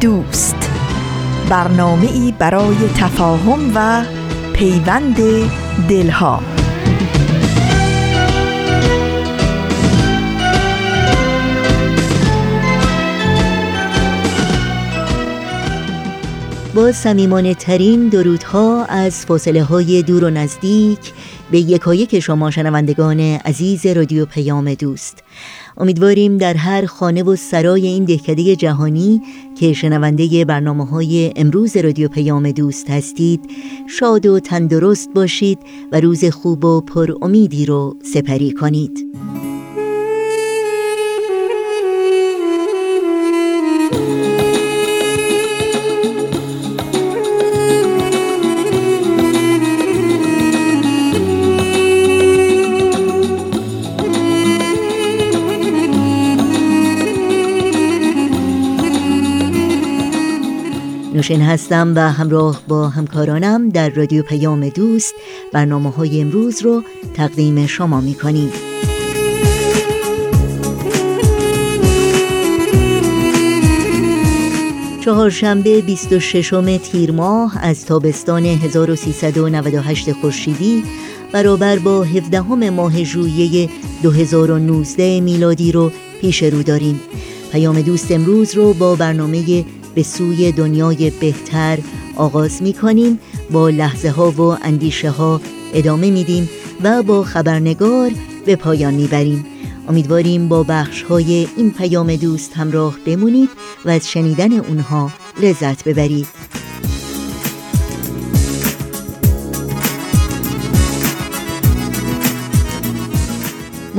دوست. برنامه ای برای تفاهم و پیوند دلها. با سمیمانه ترین درودها از فاصله های دور و نزدیک به یکایک شما شنوندگان عزیز رادیو پیام دوست. امیدواریم در هر خانه و سرای این دهکده جهانی که شنونده برنامه های امروز رادیو پیام دوست هستید شاد و تندرست باشید و روز خوب و پر امیدی رو سپری کنید. نوشین هستم و همراه با همکارانم در رادیو پیام دوست برنامه های امروز رو تقدیم شما می کنیم چهارشنبه 26 تیر ماه از تابستان 1398 خورشیدی برابر با 17 ماه ژوئیه 2019 میلادی رو پیش رو داریم. پیام دوست امروز رو با برنامه به سوی دنیای بهتر آغاز می کنیم با لحظه ها و اندیشه ها ادامه میدیم و با خبرنگار به پایان می‌بریم. امیدواریم با بخش های این پیام دوست همراه بمونید و از شنیدن اونها لذت ببرید.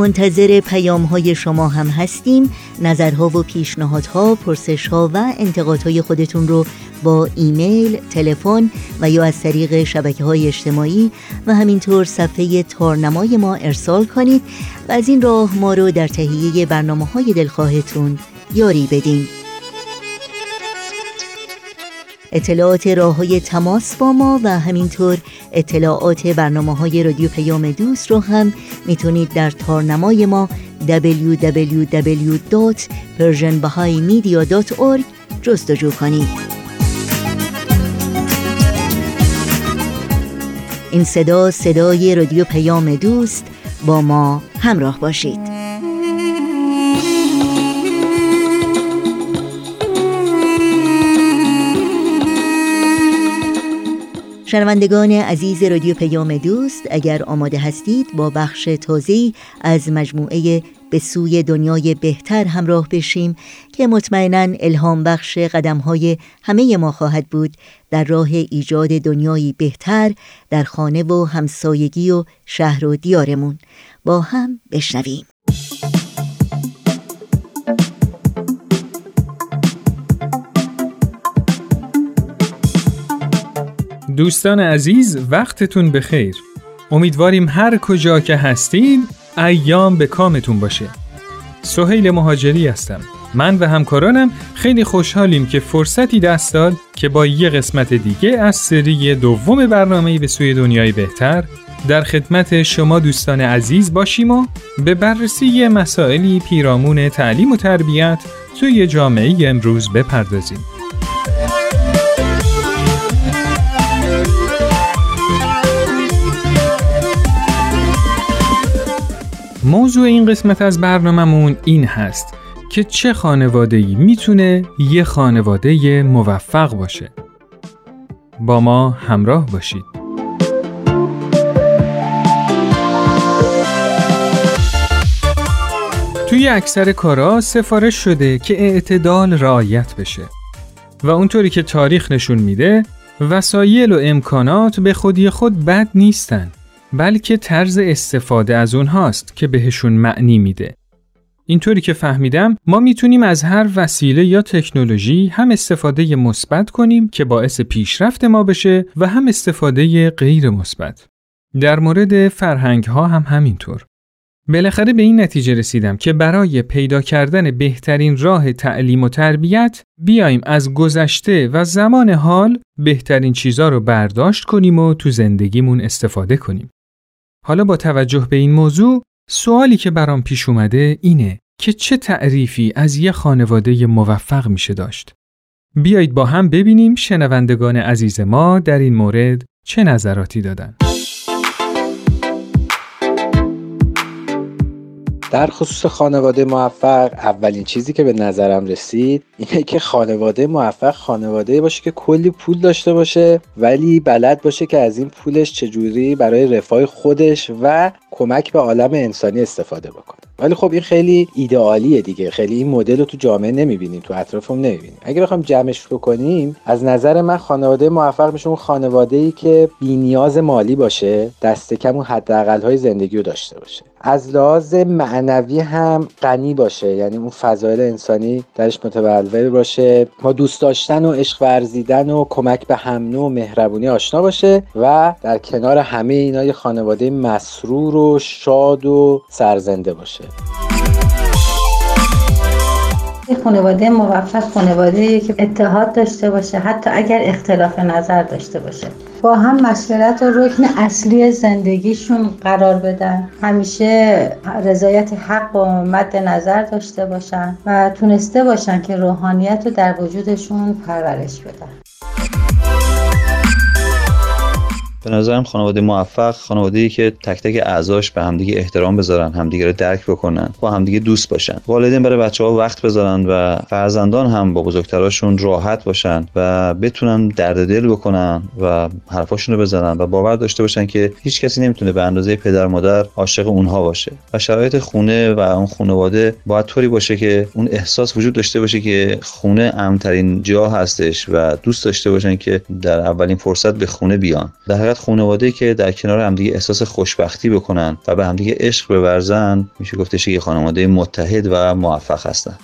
منتظر پیام های شما هم هستیم. نظرها و پیشنهادها، پرسشها و انتقادهای خودتون رو با ایمیل، تلفن و یا از طریق شبکه های اجتماعی و همینطور صفحه تارنمای ما ارسال کنید و از این راه ما رو در تهیه برنامه های دلخواهتون یاری بدین. اطلاعات راه های تماس با ما و همینطور اطلاعات برنامه های رادیو پیام دوست رو هم می‌تونید در تارنمای ما www.persianbahaimedia.org جستجو کنید. این صدا صدای رادیو پیام دوست با ما همراه باشید. شنوندگان عزیز رادیو پیام دوست اگر آماده هستید با بخش تازه از مجموعه به سوی دنیای بهتر همراه بشیم که مطمئنا الهام بخش قدم های همه ما خواهد بود در راه ایجاد دنیایی بهتر در خانه و همسایگی و شهر و دیارمون. با هم بشنویم. دوستان عزیز وقتتون بخیر. امیدواریم هر کجا که هستید ایام به کامتون باشه. سهیل مهاجری هستم. من و همکارانم خیلی خوشحالیم که فرصتی دست داد که با یه قسمت دیگه از سری دوم برنامه به سوی دنیای بهتر در خدمت شما دوستان عزیز باشیم و به بررسی مسائلی پیرامون تعلیم و تربیت توی جامعه امروز بپردازیم. موضوع این قسمت از برنامهمون این هست که چه خانواده‌ای می‌تونه یه خانواده موفق باشه. با ما همراه باشید. توی اکثر کارا سفارش شده که اعتدال رعایت بشه و اونطوری که تاریخ نشون میده وسایل و امکانات به خودی خود بد نیستن بلکه طرز استفاده از اونهاست که بهشون معنی میده. اینطوری که فهمیدم ما می‌تونیم از هر وسیله یا تکنولوژی هم استفاده مثبت کنیم که باعث پیشرفت ما بشه و هم استفاده غیر مثبت. در مورد فرهنگ ها هم همینطور. بالاخره به این نتیجه رسیدم که برای پیدا کردن بهترین راه تعلیم و تربیت بیایم از گذشته و زمان حال بهترین چیزا رو برداشت کنیم و تو زندگیمون استفاده کنیم. حالا با توجه به این موضوع سوالی که برام پیش اومده اینه که چه تعریفی از یه خانواده موفق میشه داشت. بیایید با هم ببینیم شنوندگان عزیز ما در این مورد چه نظراتی دادن. در خصوص خانواده موفق اولین چیزی که به نظرم رسید اینه که خانواده موفق خانواده باشه که کلی پول داشته باشه ولی بلد باشه که از این پولش چجوری برای رفاه خودش و کمک به عالم انسانی استفاده بکنه. ولی خب این خیلی ایدئالیه دیگه. خیلی این مدل رو تو جامعه نمی‌بینیم تو اطرافم نمی‌بینیم. اگه بخوام جمعش بکنیم از نظر من خانواده موفق میشه اون خانواده ای که نیاز مالی باشه دست کم اون حداقل های زندگی رو داشته باشه. از لحاظ معنوی هم غنی باشه. یعنی اون فضایل انسانی درش متبلور باشه. با دوست داشتن و عشق ورزیدن و کمک به هم و مهربونی آشنا باشه و در کنار همه اینا یه خانواده مسرور و شاد و سرزنده باشه. خانواده موفق خانواده که اتحاد داشته باشه حتی اگر اختلاف نظر داشته باشه. با هم مشورت و رکن اصلی زندگیشون قرار بدن. همیشه رضایت حق و مد نظر داشته باشن و تونسته باشن که روحانیت رو در وجودشون پرورش بدن. به نظرم خانواده موفق خانواده ای که تک تک اعضاش به همدیگه احترام بذارن همدیگه رو درک بکنن با همدیگه دوست باشن. والدین برای بچه ها وقت بذارن و فرزندان هم با بزرگتراشون راحت باشن و بتونن درد دل بکنن و حرفاشون رو بزنن و باور داشته باشن که هیچ کسی نمی‌تونه به اندازه پدر مادر عاشق اونها باشه. و شرایط خونه و اون خانواده باید طوری باشه که اون احساس وجود داشته باشه که خونه امترین جا هستش و دوست داشته باشن که در اولین فرصت به خونه بیان. در فقط خانواده که در کنار همدیگه احساس خوشبختی بکنن و به همدیگه عشق بورزن میشه گفتش که خانواده متحد و موفق هستن.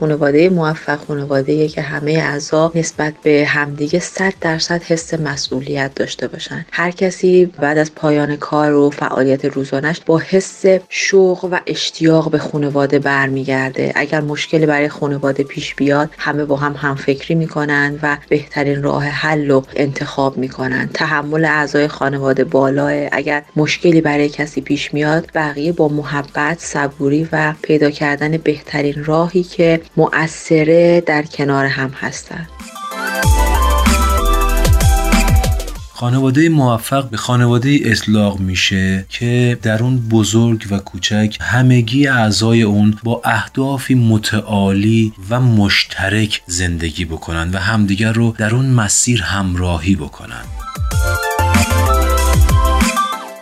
خانواده موفق خانواده که همه اعضا نسبت به همدیگه 100 درصد حس مسئولیت داشته باشن. هر کسی بعد از پایان کار و فعالیت روزانش با حس شوق و اشتیاق به خانواده برمیگرده. اگر مشکلی برای خانواده پیش بیاد همه با هم همفکری می‌کنن و بهترین راه حل رو انتخاب می‌کنن. تحمل اعضای خانواده بالاه. اگر مشکلی برای کسی پیش میاد بقیه با محبت صبوری و پیدا کردن بهترین راهی که مؤثره در کنار هم هستند خانواده موفق به خانواده اطلاق میشه که در اون بزرگ و کوچک همگی اعضای اون با اهدافی متعالی و مشترک زندگی بکنن و همدیگر رو در اون مسیر همراهی بکنن.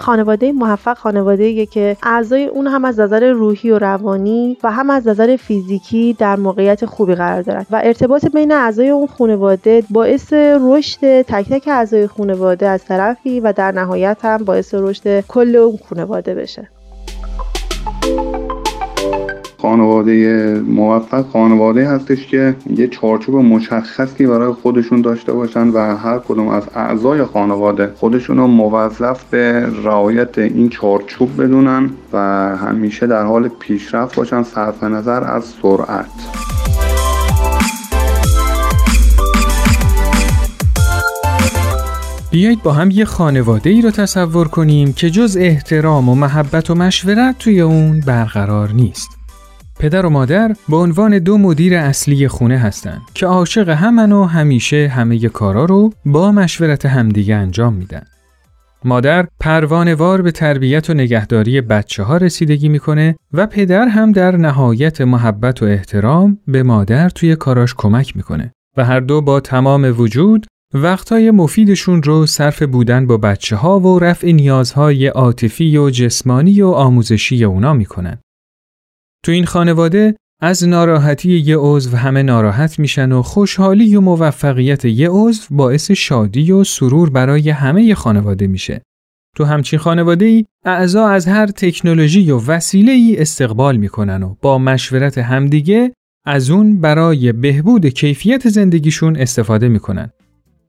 خانواده موفق خانواده که اعضای اون هم از نظر روحی و روانی و هم از نظر فیزیکی در موقعیت خوبی قرار دارند و ارتباط بین اعضای اون خانواده باعث رشد تک تک اعضای خانواده از طرفی و در نهایت هم باعث رشد کل اون خانواده بشه. خانواده موفق خانواده هستش که یه چارچوب مشخصی برای خودشون داشته باشن و هر کدوم از اعضای خانواده خودشون رو موظف به رعایت این چارچوب بدونن و همیشه در حال پیشرفت باشن صرف نظر از سرعت بیایید با هم یه خانواده ای رو تصور کنیم که جز احترام و محبت و مشورت توی اون برقرار نیست. پدر و مادر به عنوان دو مدیر اصلی خونه هستند که عاشق همن و همیشه همه کارا رو با مشورت همدیگه انجام میدن. مادر پروانوار به تربیت و نگهداری بچه ها رسیدگی می‌کنه و پدر هم در نهایت محبت و احترام به مادر توی کاراش کمک می‌کنه و هر دو با تمام وجود وقتای مفیدشون رو صرف بودن با بچه ها و رفع نیازهای عاطفی و جسمانی و آموزشی اونا می‌کنن. تو این خانواده از ناراحتی یه عضو همه ناراحت میشن و خوشحالی و موفقیت یه عضو باعث شادی و سرور برای همه خانواده میشه. تو همچین خانواده ای اعضا از هر تکنولوژی و وسیله ای استقبال می‌کنن و با مشورت همدیگه از اون برای بهبود کیفیت زندگیشون استفاده می‌کنن.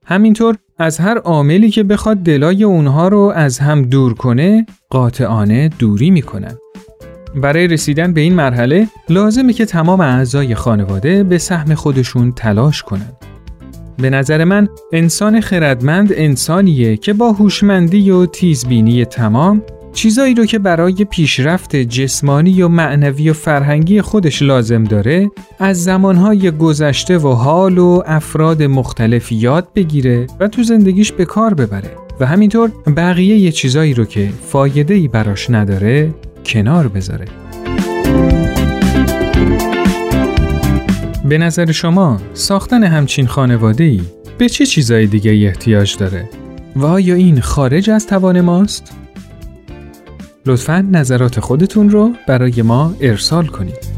همینطور از هر عاملی که بخواد دلای اونها رو از هم دور کنه قاطعانه دوری می‌کنن. برای رسیدن به این مرحله لازمه که تمام اعضای خانواده به سهم خودشون تلاش کنند. به نظر من انسان خردمند انسانیه که با هوشمندی و تیزبینی تمام چیزایی رو که برای پیشرفت جسمانی و معنوی و فرهنگی خودش لازم داره از زمانهای گذشته و حال و افراد مختلف یاد بگیره و تو زندگیش به کار ببره و همینطور بقیه یه چیزایی رو که فایده ای براش نداره کنار بذاره به نظر شما ساختن همچین خانواده ای به چه چیزای دیگه احتیاج داره؟ و آیا این خارج از توان ماست؟ لطفا نظرات خودتون رو برای ما ارسال کنید.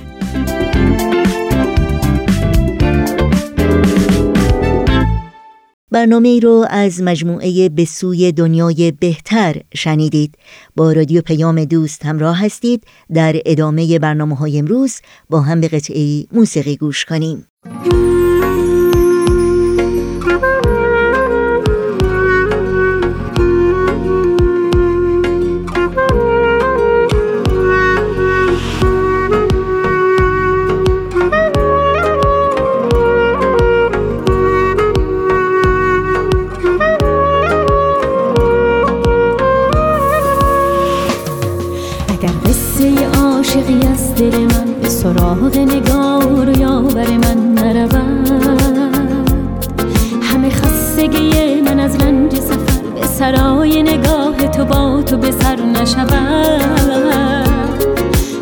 برنامه ای رو از مجموعه به سوی دنیای بهتر شنیدید. با رادیو پیام دوست همراه هستید. در ادامه برنامه های امروز با هم به قطعه موسیقی گوش کنیم. سراغ نگاه رو یاور من نرود. همه خستگی من از رنج سفر به سرای نگاه تو با تو به سر نشود.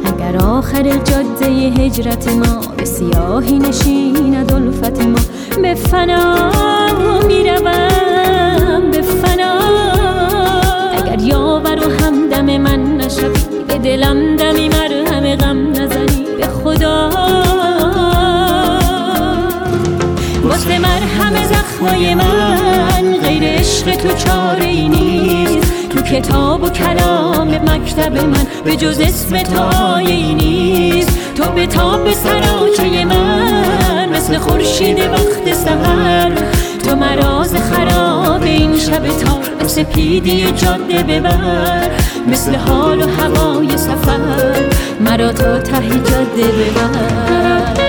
اگر آخر جاده هجرت ما به سیاهی نشیند الفت ما به فنا می‌روم به فنا. اگر یاور و همدم من نشوی به دلم دمی زخمای من غیر عشق تو چاره ای نیست. تو کتاب و کلام مکتب من به جز اسم تایی نیست. تو به تاب سراچه من مثل خورشید وقت سهر تو مراز خراب این شب تار سپیدی جاده ببر. مثل حال و هوای سفر. مرا تا ته جاده ببر.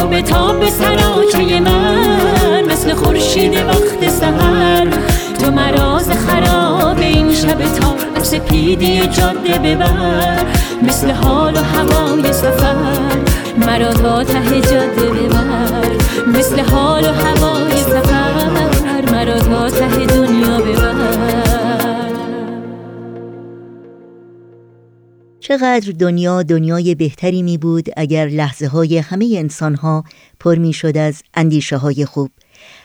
تو به تاب سراچه من مثل خورشید وقت سهر تو مراز خراب این شب تار سپیدی جاده ببر مثل حال و هوای سفر. مرا تا ته جاده ببر مثل حال و هوای سفر. مرا تا ته دنیا ببر. چقدر دنیا دنیای بهتری می بود اگر لحظه های همه انسان ها پر می شد از اندیشه های خوب.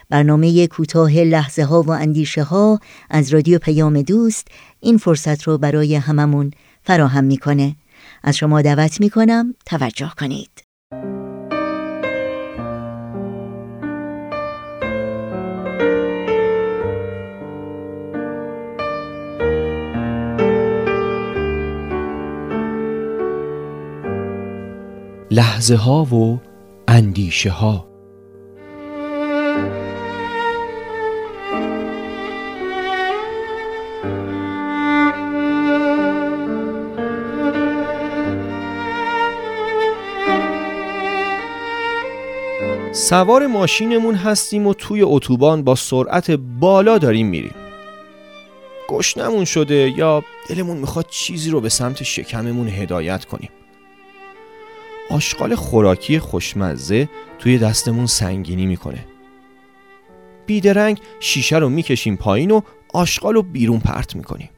برنامه کوتاه لحظه ها و اندیشه ها از رادیو پیام دوست این فرصت رو برای هممون فراهم می‌کنه. از شما دعوت می‌کنم توجه کنید. لحظه ها و اندیشه ها سوار ماشینمون هستیم و توی اتوبان با سرعت بالا داریم میریم. گشنمون شده یا دلمون می‌خواد چیزی رو به سمت شکممون هدایت کنیم. آشغال خوراکی خوشمزه توی دستمون سنگینی می‌کنه. بیدرنگ شیشه رو می‌کشیم پایین و آشغال رو بیرون پرت می‌کنیم.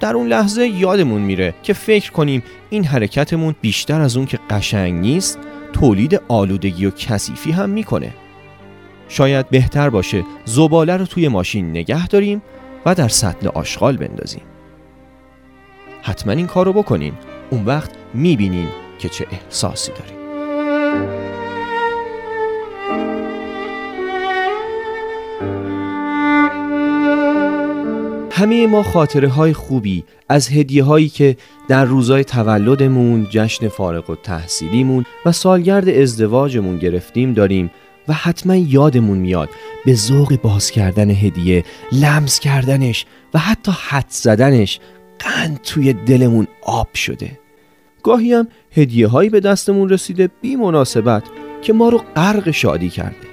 در اون لحظه یادمون میره که فکر کنیم این حرکتمون بیشتر از اون که قشنگ نیست تولید آلودگی و کثیفی هم می‌کنه. شاید بهتر باشه زباله رو توی ماشین نگه داریم و در سطل آشغال بندازیم. حتما این کار رو بکنین. اون وقت می‌بینین که چه احساسی داریم. همه ما خاطره های خوبی از هدیه هایی که در روزای تولدمون، جشن فارغ و تحصیلیمون و سالگرد ازدواجمون گرفتیم داریم و حتما یادمون میاد به ذوق باز کردن هدیه، لمس کردنش و حتی حد زدنش قند توی دلمون آب شده. گاهی هم هدیه هایی به دستمون رسیده بی مناسبت که ما رو غرق شادی کرده.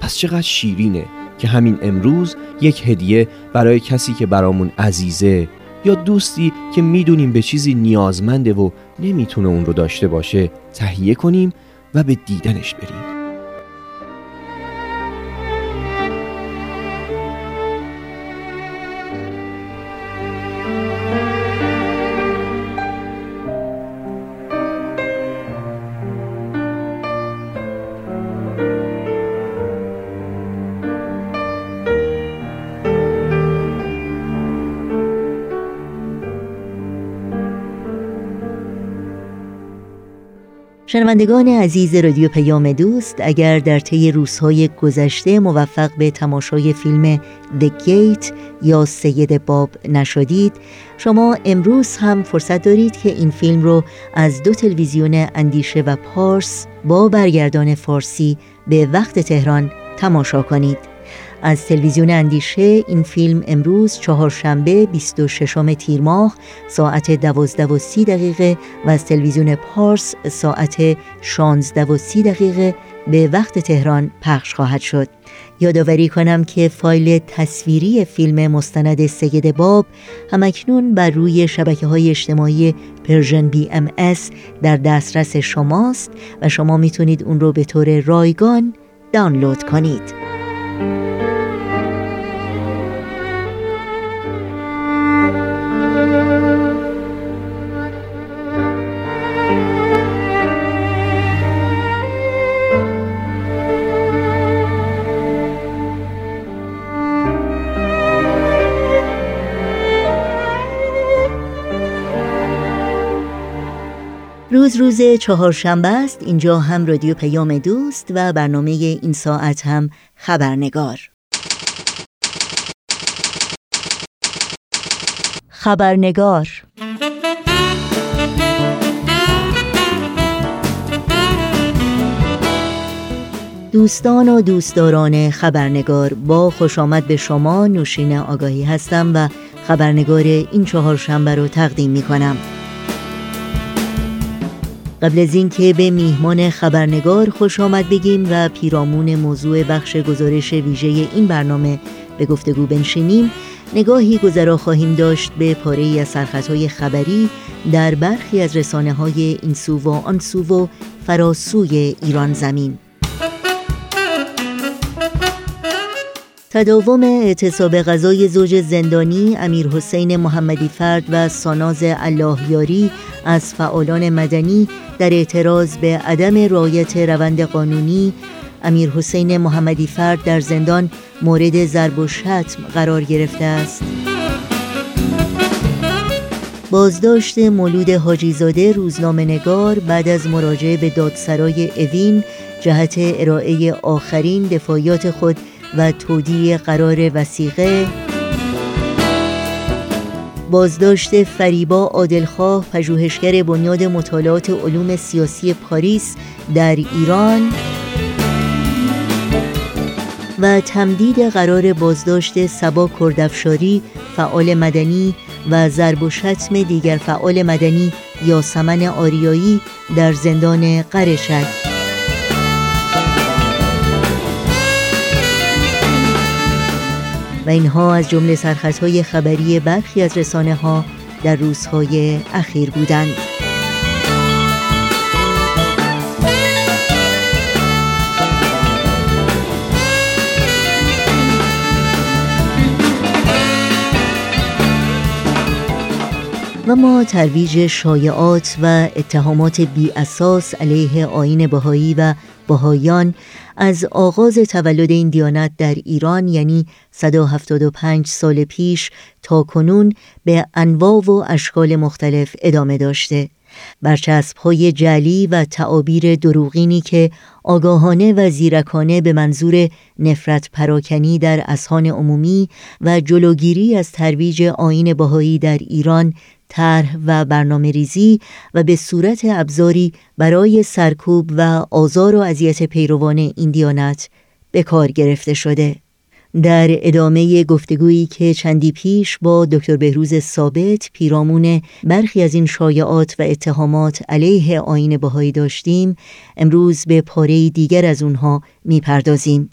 پس چقدر شیرینه که همین امروز یک هدیه برای کسی که برامون عزیزه یا دوستی که می‌دونیم به چیزی نیازمنده و نمی‌تونه اون رو داشته باشه تهیه کنیم و به دیدنش بریم. شنوندگان عزیز رادیو پیام دوست اگر در طی روزهای گذشته موفق به تماشای فیلم The Gate یا سید باب نشدید شما امروز هم فرصت دارید که این فیلم رو از دو تلویزیون اندیشه و پارس با برگردان فارسی به وقت تهران تماشا کنید. از تلویزیون اندیشه این فیلم امروز چهارشنبه 26 تیر ماه ساعت 12 و 30 دقیقه و از تلویزیون پارس ساعت 16 و 30 دقیقه به وقت تهران پخش خواهد شد. یادآوری کنم که فایل تصویری فیلم مستند سید باب هم‌اکنون بر روی شبکه های اجتماعی Persian BMS در دسترس شماست و شما می‌تونید اون رو به طور رایگان دانلود کنید. روز روز چهارشنبه است. اینجا هم رادیو پیام دوست و برنامه این ساعت هم خبرنگار. خبرنگار. دوستان و دوستداران خبرنگار با خوش آمد به شما نوشین آگاهی هستم و خبرنگار این چهارشنبه رو تقدیم می کنم قبل از اینکه به میهمان خبرنگار خوش آمد بگیم و پیرامون موضوع بخش گزارش ویژه این برنامه به گفتگو بنشینیم نگاهی گذرا خواهیم داشت به پاره از سرخطهای خبری در برخی از رسانه های این سو و آن سو و فراسوی ایران زمین. تداوم اعتصاب غذای زوج زندانی امیر حسین محمدی فرد و ساناز اللهیاری از فعالان مدنی در اعتراض به عدم رایت روند قانونی امیر حسین محمدی فرد در زندان مورد ضرب و شتم قرار گرفته است. بازداشت مولود حاجیزاده روزنامه نگار بعد از مراجعه به دادسرای اوین جهت ارائه آخرین دفاعیات خود و تودیع قرار وسیقه بازداشت فریبا عادلخواه پژوهشگر بنیاد مطالعات علوم سیاسی پاریس در ایران. و تمدید قرار بازداشت سبا کردفشاری فعال مدنی و ضرب و شتم دیگر فعال مدنی یاسمن آریایی در زندان قرشک. و اینها از جمله سرخطهای خبری برخی از رسانه ها در روزهای اخیر بودند. و ما ترویج شایعات و اتهامات بی اساس علیه آین بهایی و بهایان از آغاز تولد این دیانت در ایران یعنی 175 سال پیش تا کنون به انواع و اشکال مختلف ادامه داشته. برچسب های جلی و تعابیر دروغینی که آگاهانه و زیرکانه به منظور نفرت پراکنی در اسهان عمومی و جلوگیری از ترویج آین بهایی در ایران طرح و برنامه ریزی و به صورت ابزاری برای سرکوب و آزار و اذیت پیروان این دیانت به کار گرفته شده. در ادامه گفتگویی که چندی پیش با دکتر بهروز ثابت پیرامون برخی از این شایعات و اتهامات علیه آین بهایی داشتیم امروز به پاره دیگر از اونها می‌پردازیم.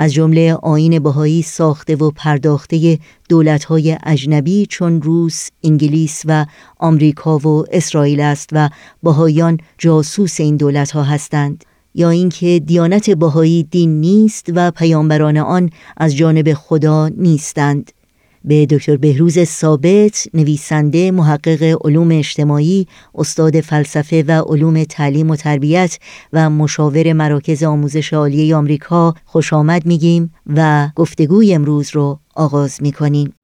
از جمله آین بهایی ساخته و پرداخته دولتهای اجنبی چون روس، انگلیس و آمریکا و اسرائیل است و بهایان جاسوس این دولتها هستند. یا اینکه دیانت بهایی دین نیست و پیامبران آن از جانب خدا نیستند. به دکتر بهروز ثابت نویسنده محقق علوم اجتماعی استاد فلسفه و علوم تعلیم و تربیت و مشاور مراکز آموزش عالی آمریکا خوش آمد میگیم و گفتگوی امروز رو آغاز می‌کنیم.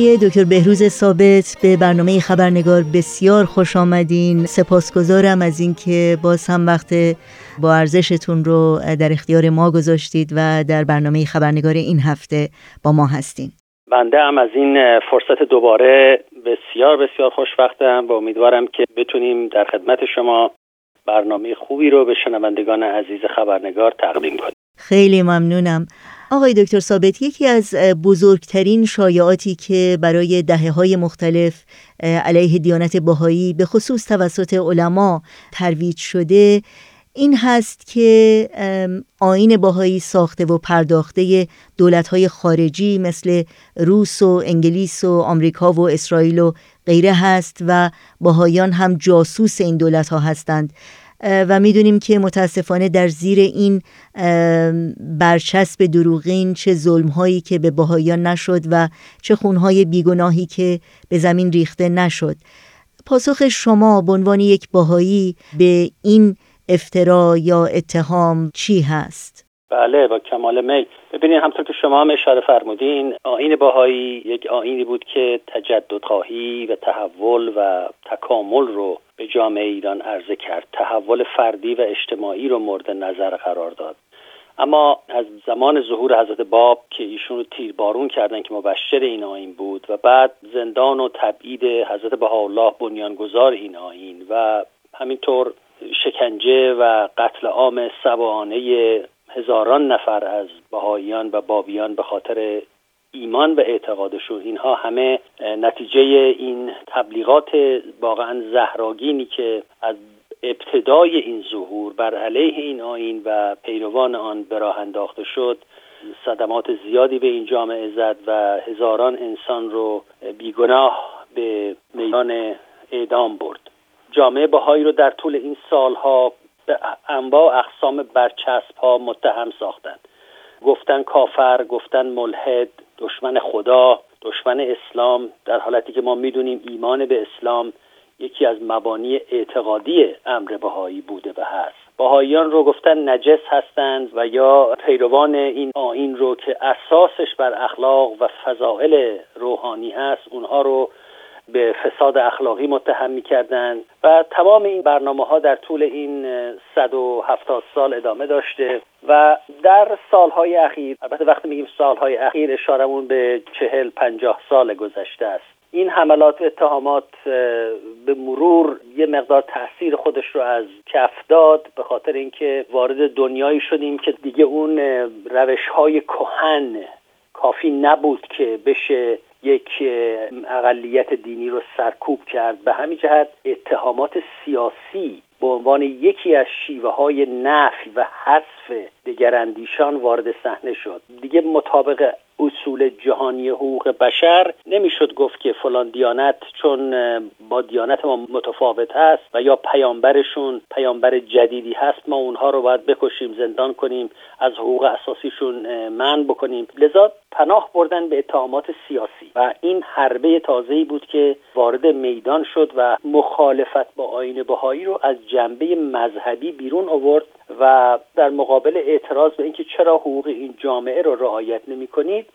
آقای دکتر بهروز ثابت به برنامه خبرنگار بسیار خوش آمدین. سپاسگزارم از اینکه باز هم وقت با ارزشتون رو در اختیار ما گذاشتید و در برنامه خبرنگار این هفته با ما هستین. بنده هم از این فرصت دوباره بسیار بسیار خوشبختم و امیدوارم که بتونیم در خدمت شما برنامه خوبی رو به شنوندگان عزیز خبرنگار تقدیم کنیم. خیلی ممنونم. آقای دکتر ثابت یکی از بزرگترین شایعاتی که برای دهه های مختلف علیه دیانت باهایی به خصوص توسط علما ترویج شده این هست که آین باهایی ساخته و پرداخته های خارجی مثل روس و انگلیس و آمریکا و اسرائیل و غیره هست و باهایان هم جاسوس این دولت ها هستند. و می‌دونیم که متاسفانه در زیر این برچسب دروغین چه ظلمهایی که به بهایان نشد و چه خونهای بیگناهی که به زمین ریخته نشد پاسخ شما به عنوان یک باهایی به این افترا یا اتهام چی هست؟ بله با کمال میل ببینید همطور که شما هم اشاره فرمودین آین باهایی یک آینی بود که تجدد خواهی و تحول و تکامل رو به جامعه ایران عرضه کرد تحول فردی و اجتماعی رو مورد نظر قرار داد. اما از زمان ظهور حضرت باب که ایشون رو تیربارون کردن که مبشر این آین بود و بعد زندان و تبعید حضرت بهاءالله بنیانگذار این آین و همینطور شکنجه و قتل عام سبانه هزاران نفر از بهاییان و بابیان به خاطر ایمان و اعتقادشون اینها همه نتیجه این تبلیغات واقعا زهراگینی که از ابتدای این ظهور بر علیه این آین و پیروان آن به راه انداخته شد صدمات زیادی به این جامعه زد و هزاران انسان رو بیگناه به میدان اعدام برد. جامعه بهایی رو در طول این سالها به انواع اقسام برچسب ها متهم ساختند. گفتن کافر گفتن ملحد دشمن خدا دشمن اسلام در حالتی که ما می‌دونیم ایمان به اسلام یکی از مبانی اعتقادی امر بهایی بوده و هست. بهاییان رو گفتن نجس هستند و یا پیروان این آین رو که اساسش بر اخلاق و فضائل روحانی هست اونها رو به فساد اخلاقی متهم می‌کردن و تمام این برنامه ها در طول این 170 سال ادامه داشته و در سالهای اخیر البته وقتی میگیم سالهای اخیر اشارمون به چهل پنجاه سال گذشته است. این حملات و اتهامات به مرور یه مقدار تاثیر خودش رو از کف داد به خاطر اینکه وارد دنیایی شدیم که دیگه اون روش های کهن کافی نبود که بشه یک اقلیت دینی رو سرکوب کرد. به همین جهت اتهامات سیاسی به عنوان یکی از شیوه های نفی و حذف دگراندیشان وارد صحنه شد. دیگه مطابق اصول جهانی حقوق بشر نمی‌شد گفت که فلان دیانت چون با دیانت ما متفاوت هست و یا پیامبرشون پیامبر جدیدی هست ما اونها رو باید بکشیم زندان کنیم از حقوق اساسیشون من بکنیم. لذا پناه بردن به اتهامات سیاسی. و این حربه تازه‌ای بود که وارد میدان شد و مخالفت با آین بهایی رو از جنبه مذهبی بیرون آورد و در مقابل اعتراض به اینکه چرا حقوق این جامعه رو رعایت نمی کنید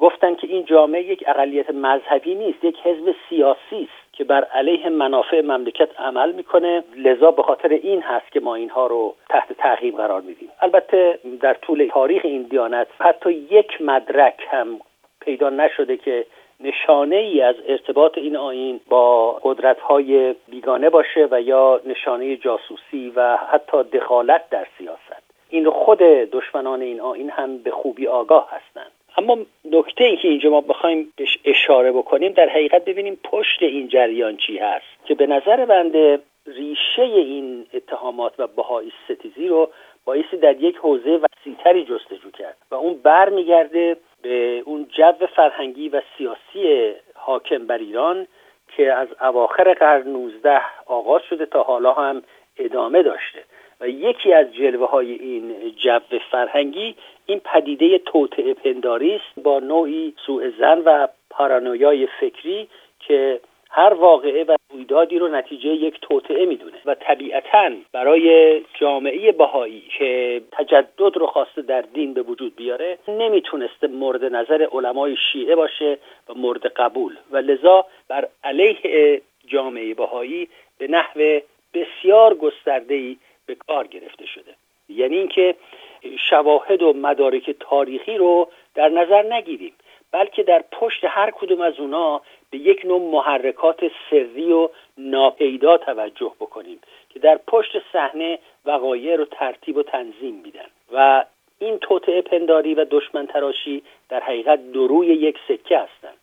گفتن که این جامعه یک اقلیت مذهبی نیست یک حزب سیاسی است که بر علیه منافع مملکت عمل می‌کنه. لذا به خاطر این هست که ما اینها رو تحت تعقیب قرار میدیم. البته در طول تاریخ این دیانت حتی یک مدرک هم پیدا نشده که نشانه ای از ارتباط این آین با قدرت های بیگانه باشه و یا نشانه جاسوسی و حتی دخالت در سیاست. این خود دشمنان این آین هم به خوبی آگاه هستند. اما نکته ای که اینجا ما بخوایم بهش اشاره بکنیم در حقیقت ببینیم پشت این جریان چی هست که به نظر بنده ریشه این اتهامات و بهایی ستیزی رو بایستی در یک حوزه وسیعتری جستجو کرد و اون برمیگرده به اون جو فرهنگی و سیاسی حاکم بر ایران که از اواخر قرن 19 آغاز شده تا حالا هم ادامه داشته. و یکی از جلوه های این جو فرهنگی این پدیده توطعه پنداری است با نوعی سوء زن و پارانویای فکری که هر واقعه و رویدادی رو نتیجه یک توطعه می‌دونه و طبیعتا برای جامعه بهایی که تجدد رو خواسته در دین به وجود بیاره نمی‌تونسته مورد نظر علمای شیعه باشه و مورد قبول. و لذا بر علیه جامعه بهایی به نحو بسیار گسترده‌ای به کار گرفته شده. یعنی اینکه شواهد و مدارک تاریخی رو در نظر نگیریم. بلکه در پشت هر کدوم از اونا به یک نوع محرکات سری و ناپیدا توجه بکنیم که در پشت صحنه وقایع رو ترتیب و تنظیم میدن. و این توطعه پنداری و دشمن تراشی در حقیقت دروی یک سکه هستند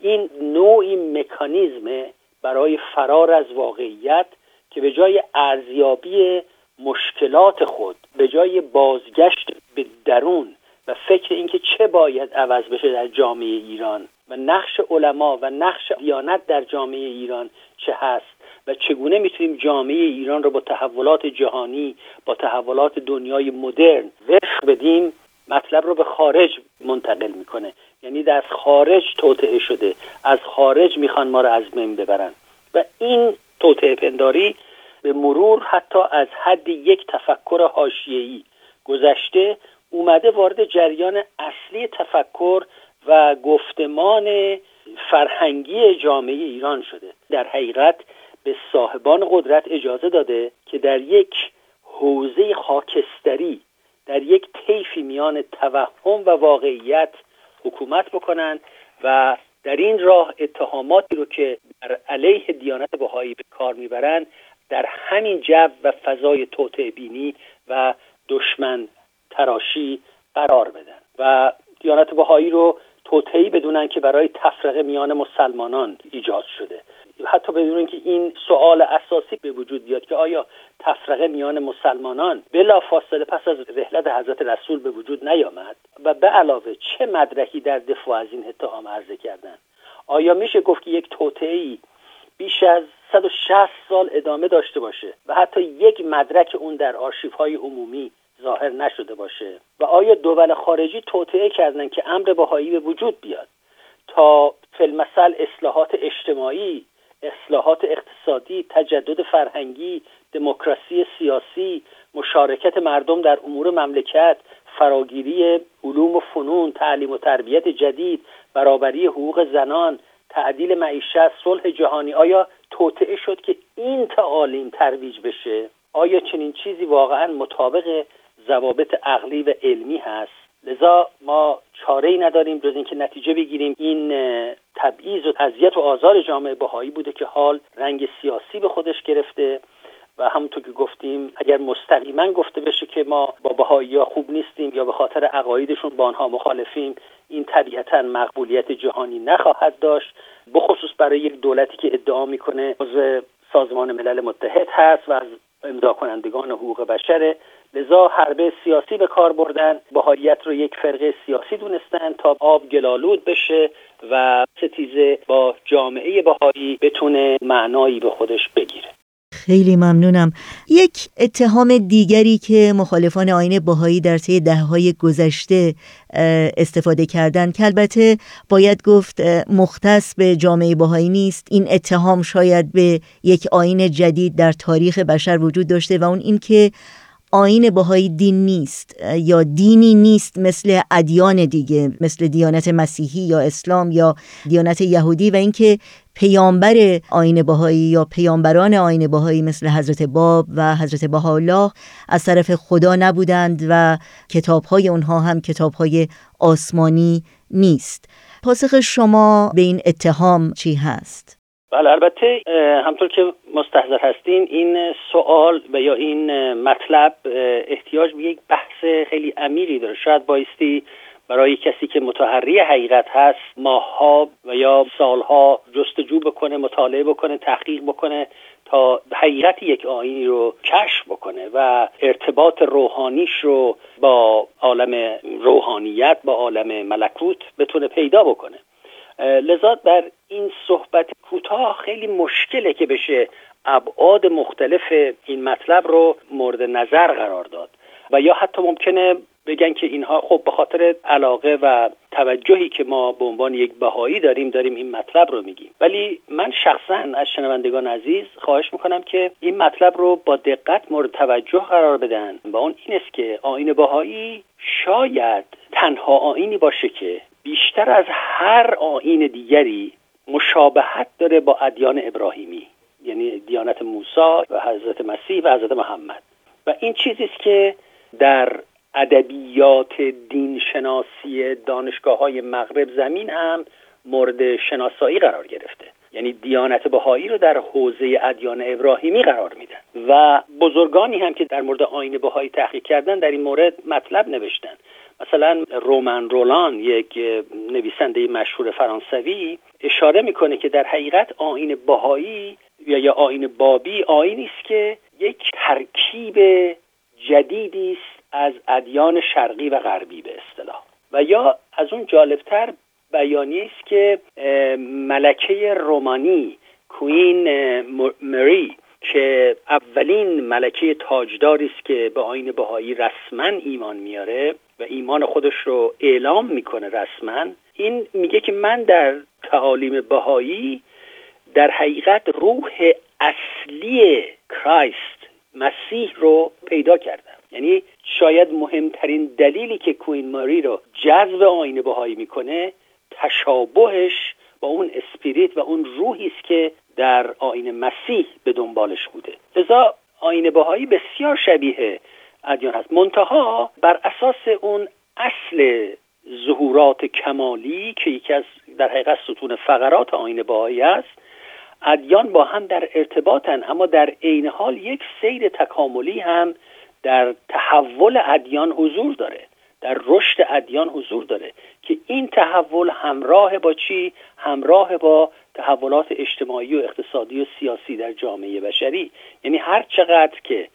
این نوعی مکانیزم برای فرار از واقعیت که به جای ارزیابی مشکلات خود به جای بازگشت به درون و فکر اینکه چه باید عوض بشه در جامعه ایران و نقش علما و نقش دیانت در جامعه ایران چه هست و چگونه می‌تونیم جامعه ایران رو با تحولات جهانی با تحولات دنیای مدرن وفق بدیم مطلب رو به خارج منتقل می‌کنه. یعنی در خارج توطعه شده. از خارج می‌خوان ما رو از بین ببرن. و این توطعه پنداری به مرور حتی از حد یک تفکر حاشیه‌ای گذشته اومده وارد جریان اصلی تفکر و گفتمان فرهنگی جامعه ایران شده. در حقیقت به صاحبان قدرت اجازه داده که در یک حوزه خاکستری در یک طیفی میان توهم و واقعیت حکومت بکنند و در این راه اتهاماتی رو که در علیه دیانت بهایی به کار می‌برند در همین جو و فضای توطعه بینی و دشمن تراشی قرار بدن. و دیانت بهایی رو توطئه‌ای بدونن که برای تفرقه میان مسلمانان ایجاد شده. حتی بدون اینکه این سوال اساسی به وجود بیاد که آیا تفرقه میان مسلمانان بلا فاصله پس از رحلت حضرت رسول به وجود نیامد و به علاوه چه مدرکی در دفاع از این اتهام عرضه کردن؟ آیا میشه گفت که یک توطئه‌ای بیش از 160 سال ادامه داشته باشه و حتی یک مدرک اون در های عمومی ظاهر نشده باشه. و آیا دول خارجی توطعه کردن که امر بهایی به وجود بیاد؟ تا فلمسل اصلاحات اجتماعی اصلاحات اقتصادی تجدد فرهنگی دموکراسی سیاسی مشارکت مردم در امور مملکت فراگیری علوم و فنون تعلیم و تربیت جدید برابری حقوق زنان تعدیل معیشت صلح جهانی آیا توطعه شد که این تعالیم ترویج بشه؟ آیا چنین چیزی واقعا مطابق ضوابط عقلی و علمی هست. لذا ما چاره ای نداریم جز اینکه نتیجه بگیریم. این تبعیض و اذیت و آزار جامعه بهایی بوده که حال رنگ سیاسی به خودش گرفته و همونطور که گفتیم اگر مستقیما گفته بشه که ما با بهایی ها خوب نیستیم یا به خاطر عقایدشون با آنها مخالفیم این طبیعتا مقبولیت جهانی نخواهد داشت. بخصوص برای یک دولتی که ادعا می‌کنه عضو سازمان ملل متحد هست و از امضا کنندگان حقوق بشره لذا حربه سیاسی به کار بردن. بهاییت رو یک فرقه سیاسی دونستن تا آب گلالود بشه و ستیزه با جامعه بهایی بتونه معنایی به خودش بگیره. خیلی ممنونم. یک اتهام دیگری که مخالفان آین باهایی در طی دههای گذشته استفاده کردند. که البته باید گفت مختص به جامعه باهایی نیست. این اتهام شاید به یک آین جدید در تاریخ بشر وجود داشته و اون اینکه آین بهایی دین نیست یا دینی نیست مثل ادیان دیگه مثل دیانت مسیحی یا اسلام یا دیانت یهودی و اینکه پیامبر آین بهایی یا پیامبران آین بهایی مثل حضرت باب و حضرت بهاءالله از طرف خدا نبودند و کتابهای اونها هم کتابهای آسمانی نیست پاسخ شما به این اتهام چی هست؟ بله البته همطور که مستحضر هستین این سوال و یا این مطلب احتیاج به یک بحث خیلی عمیقی داره شاید بایستی برای کسی که متحری حقیقت هست ماهها و یا سالها جستجو بکنه مطالعه بکنه تحقیق بکنه تا حقیقت یک آینی رو کشف بکنه و ارتباط روحانیش رو با عالم روحانیت با عالم ملکوت بتونه پیدا بکنه. لذا در این صحبت کوتاه خیلی مشکله که بشه ابعاد مختلف این مطلب رو مورد نظر قرار داد. و یا حتی ممکنه بگن که اینها خب به خاطر علاقه و توجهی که ما به عنوان یک بهایی داریم داریم این مطلب رو میگیم. ولی من شخصا از شنوندگان عزیز خواهش می‌کنم که این مطلب رو با دقت مورد توجه قرار بدن. و اون این است که آین بهایی شاید تنها آینی باشه که بیشتر از هر آین دیگری مشابهت داره با ادیان ابراهیمی یعنی دیانت موسی و حضرت مسیح و حضرت محمد. و این چیزی است که در ادبیات دین شناسی دانشگاه های مغرب زمین هم مورد شناسایی قرار گرفته. یعنی دیانت بهایی رو در حوزه ادیان ابراهیمی قرار میدن. و بزرگانی هم که در مورد آین بهایی تحقیق کردن در این مورد مطلب نوشتن. مثلا رومن رولان یک نویسنده مشهور فرانسوی اشاره می‌کنه که در حقیقت آین بهایی یا یا آین بابی آینی است که یک ترکیب جدیدی است از ادیان شرقی و غربی به اصطلاح. و یا از اون جالبتر بیانیه است که ملکه رومانی کوین مری که اولین ملکه تاجداری است که به آین بهایی رسما ایمان میاره و ایمان خودش رو اعلام می‌کنه رسما این میگه که من در تعالیم بهایی در حقیقت روح اصلی کرایست مسیح رو پیدا کردم. یعنی شاید مهمترین دلیلی که کوین ماری رو جذب آین بهایی می‌کنه تشابهش با اون اسپریت و اون روحی است که در آین مسیح به دنبالش بوده. لذا آین بهایی بسیار شبیه ادیان هست. منتها بر اساس اون اصل ظهورات کمالی که یکی از در حقیقت ستون فقرات آین بهایی است ادیان با هم در ارتباطن اما در عین حال یک سیر تکاملی هم در تحول ادیان حضور داره در رشد ادیان حضور داره که این تحول همراه با چی؟ همراه با تحولات اجتماعی و اقتصادی و سیاسی در جامعه بشری. یعنی هر چقدر که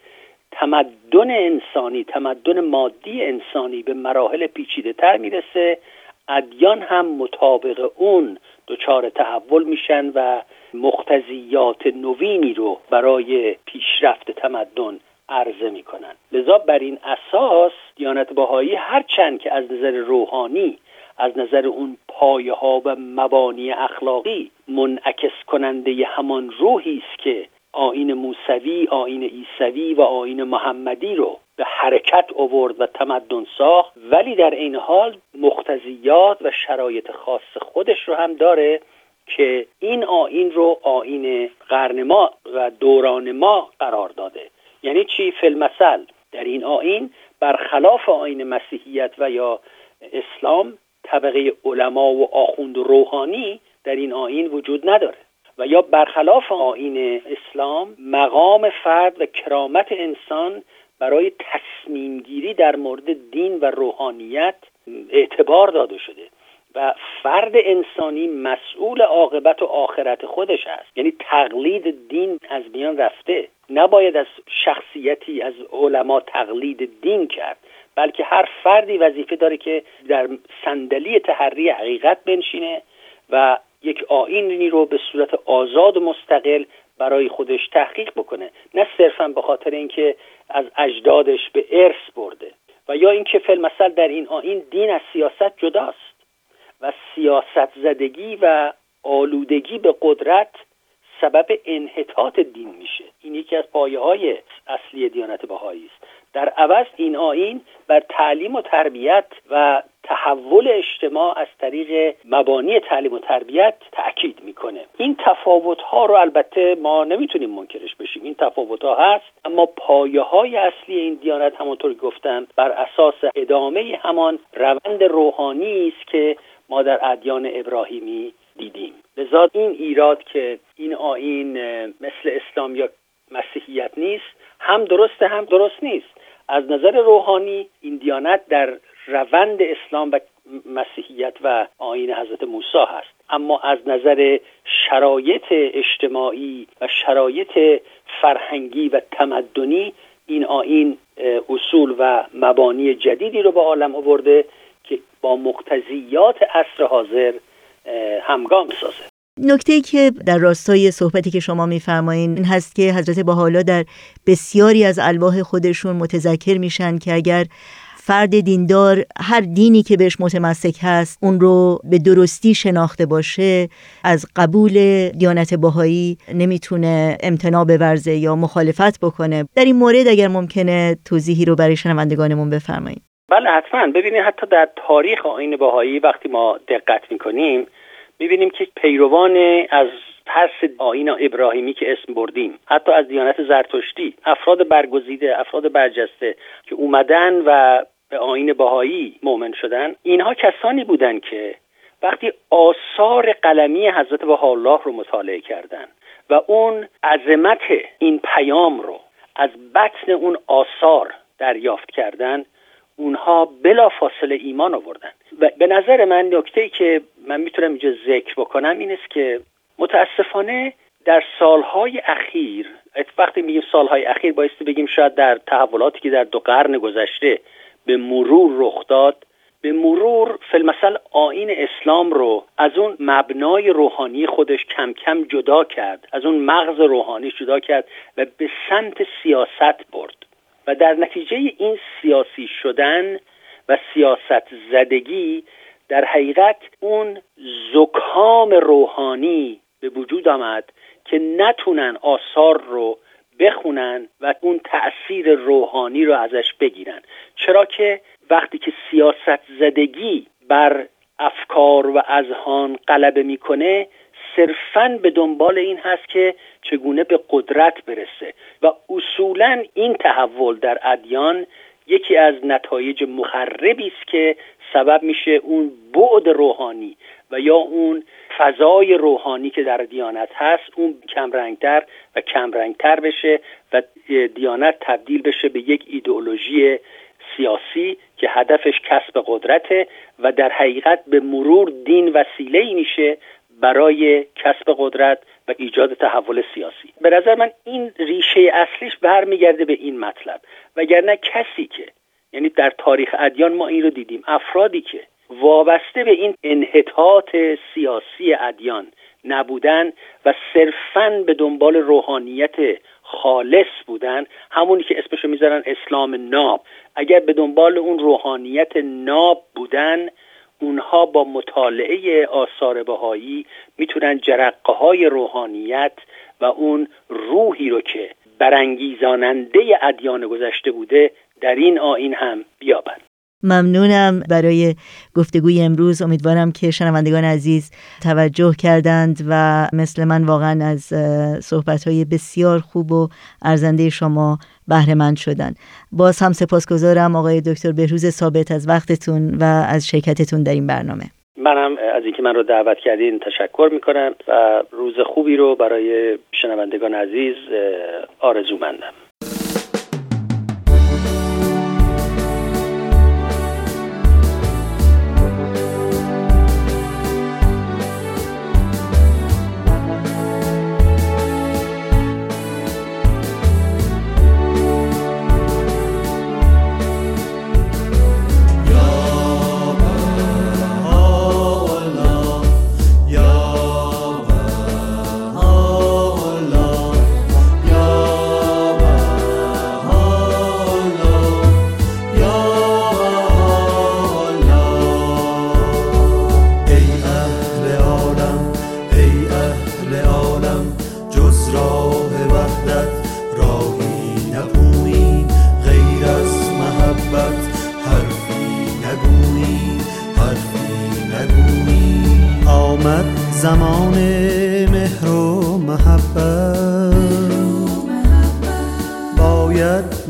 تمدن انسانی تمدن مادی انسانی به مراحل پیچیده تر می‌رسه ادیان هم مطابق اون دچار تحول میشن و مقتضیات نوینی رو برای پیشرفت تمدن عرضه می‌کنن. لذا بر این اساس دیانت باهایی هرچند که از نظر روحانی از نظر اون پایه ها و مبانی اخلاقی منعکس کننده همان روحی است که آین موسوی آین عیسوی و آین محمدی رو به حرکت اوورد و تمدن ساخت. ولی در این حال مقتضیات و شرایط خاص خودش رو هم داره که این آین رو آین قرن ما و دوران ما قرار داده. یعنی چی فلمسل در این آین برخلاف آین مسیحیت و یا اسلام طبقه علما و آخوند روحانی در این آین وجود نداره. و یا برخلاف آین اسلام مقام فرد و کرامت انسان برای تصمیم گیری در مورد دین و روحانیت اعتبار داده شده. و فرد انسانی مسئول عاقبت و آخرت خودش است. یعنی تقلید دین از میان رفته. نباید از شخصیتی از علما تقلید دین کرد بلکه هر فردی وظیفه داره که در صندلی تحری حقیقت بنشینه و یک آینی رو به صورت آزاد و مستقل برای خودش تحقیق بکنه. نه صرفا به خاطر اینکه از اجدادش به ارث برده. و یا اینکه فلمسل در این آین دین از سیاست جداست. و سیاست زدگی و آلودگی به قدرت سبب انحطاط دین میشه. این یکی از پایه های اصلی دیانت بهایی است. در عوض این آین بر تعلیم و تربیت و تحول اجتماع از طریق مبانی تعلیم و تربیت تاکید می‌کنه. این تفاوت ها رو البته ما نمی‌تونیم منکرش بشیم. این تفاوت ها هست اما پایه های اصلی این دیانت همونطور گفتم بر اساس ادامه همان روند روحانی است که ما در ادیان ابراهیمی دیدیم. لذا این ایراد که این آین مثل اسلام یا مسیحیت نیست هم درسته هم درست نیست. از نظر روحانی این دیانت در روند اسلام و مسیحیت و آین حضرت موسی هست. اما از نظر شرایط اجتماعی و شرایط فرهنگی و تمدنی این آین اصول و مبانی جدیدی رو به عالم آورده. که با مقتضیات عصر حاضر همگام سازه. نکته که در راستای صحبتی که شما میفرمایین این هست که حضرت حالا در بسیاری از الواح خودشون متذکر میشن که اگر فرد دیندار هر دینی که بهش متمسک هست اون رو به درستی شناخته باشه از قبول دیانت باهایی نمی‌تونه امتناع بورزه یا مخالفت بکنه. در این مورد اگر ممکنه توضیحی رو برای شنوندگانمون بفرمایید بله حتما. ببینید حتی در تاریخ آین باهایی وقتی ما دقت می‌کنیم می‌بینیم که پیروان از پس آین ابراهیمی که اسم بردیم حتی از دیانت زرتشتی افراد برگزیده افراد برجسته که اومدن و به آین باهایی مؤمن شدن اینها کسانی بودند که وقتی آثار قلمی حضرت الله رو مطالعه کردند و اون عظمت این پیام رو از بطن اون آثار دریافت کردن اونها بلا فاصله ایمان آوردن. و به نظر من نکته ای که من می‌تونم اینجا ذکر بکنم این است که متاسفانه در سالهای اخیر وقتی میگیم سالهای اخیر بایستی بگیم شاید در تحولاتی که در دو قرن گذشته به مرور رخ داد به مرور فلمثل آین اسلام رو از اون مبنای روحانی خودش کم کم جدا کرد از اون مغز روحانی جدا کرد و به سمت سیاست برد. و در نتیجه این سیاسی شدن و سیاست زدگی در حقیقت اون زکام روحانی به وجود آمد که نتونن آثار رو بخونن و اون تأثیر روحانی رو ازش بگیرن. چرا که وقتی که سیاست زدگی بر افکار و اذهان غلبه می‌کنه صرفا به دنبال این هست که چگونه به قدرت برسه و اصولا این تحول در ادیان یکی از نتایج مخربی است که سبب میشه اون بعد روحانی و یا اون فضای روحانی که در دیانت هست اون کمرنگتر و کمرنگتر بشه و دیانت تبدیل بشه به یک ایدئولوژی سیاسی که هدفش کسب قدرته و در حقیقت به مرور دین وسیله ای میشه برای کسب قدرت و ایجاد تحول سیاسی. به نظر من این ریشه اصلیش برمیگرده به این مطلب. وگرنه کسی که یعنی در تاریخ ادیان ما این رو دیدیم افرادی که وابسته به این انحطاط سیاسی ادیان نبودن و صرفا به دنبال روحانیت خالص بودن همونی که اسمشو می‌ذارن اسلام ناب. اگر به دنبال اون روحانیت ناب بودن اونها با مطالعه آثار بهایی می‌تونن جرقه های روحانیت و اون روحی رو که برانگیزاننده ادیان گذشته بوده در این آین هم بیابند. ممنونم. برای گفتگوی امروز امیدوارم که شنوندگان عزیز توجه کردند و مثل من واقعا از صحبت بسیار خوب و ارزنده شما بهره مند شدن. باز هم سپاسگزارم آقای دکتر بهروز ثابت از وقتتون و از شرکتتون در این برنامه. منم از اینکه من رو دعوت کردین تشکر می‌کنم و روز خوبی رو برای شنوندگان عزیز آرزو مندم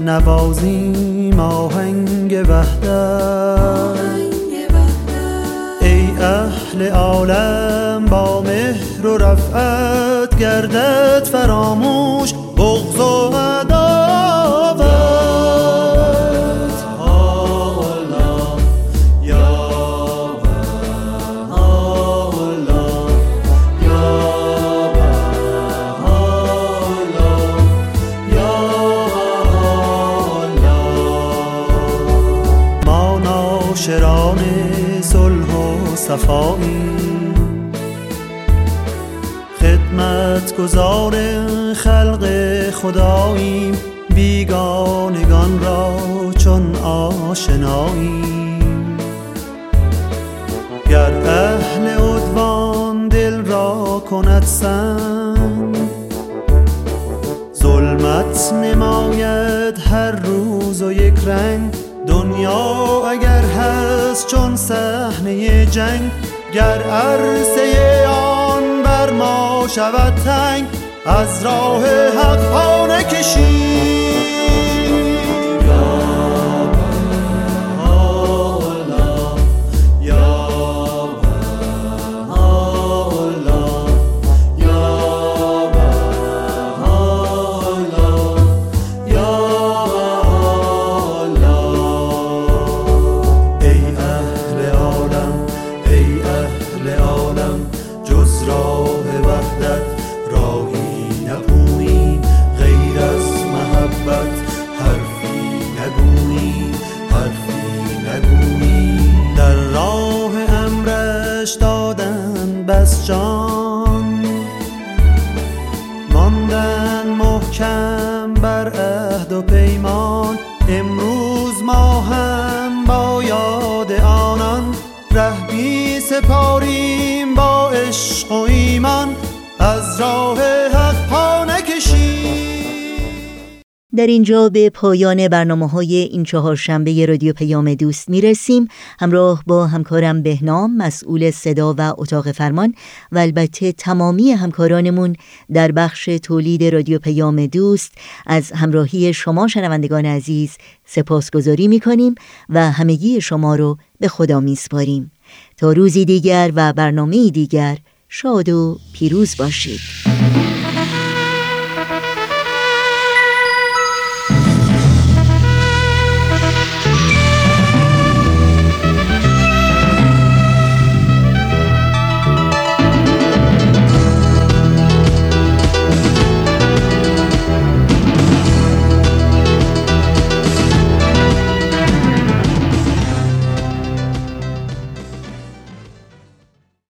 نوازیم آهنگ وحدت. ای اهل عالم با مهر و رفعت گردت فراموش بغض و خداییم بیگانگان را چون آشناییم. گر اهل عدوان دل را کند سنگ ظلمت نماید هر روز و یک رنگ. دنیا اگر هست چون صحنه جنگ گر عرصه آن بر ما شود تنگ. از راه حق پا نکشید در اینجا به پایان برنامه های این چهار شنبه رادیو پیام دوست می رسیم همراه با همکارم بهنام مسئول صدا و اتاق فرمان و البته تمامی همکارانمون در بخش تولید رادیو پیام دوست از همراهی شما شنوندگان عزیز سپاسگزاری می کنیم و همگی شما رو به خدا می سپاریم تا روزی دیگر و برنامه دیگر شاد و پیروز باشید.